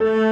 you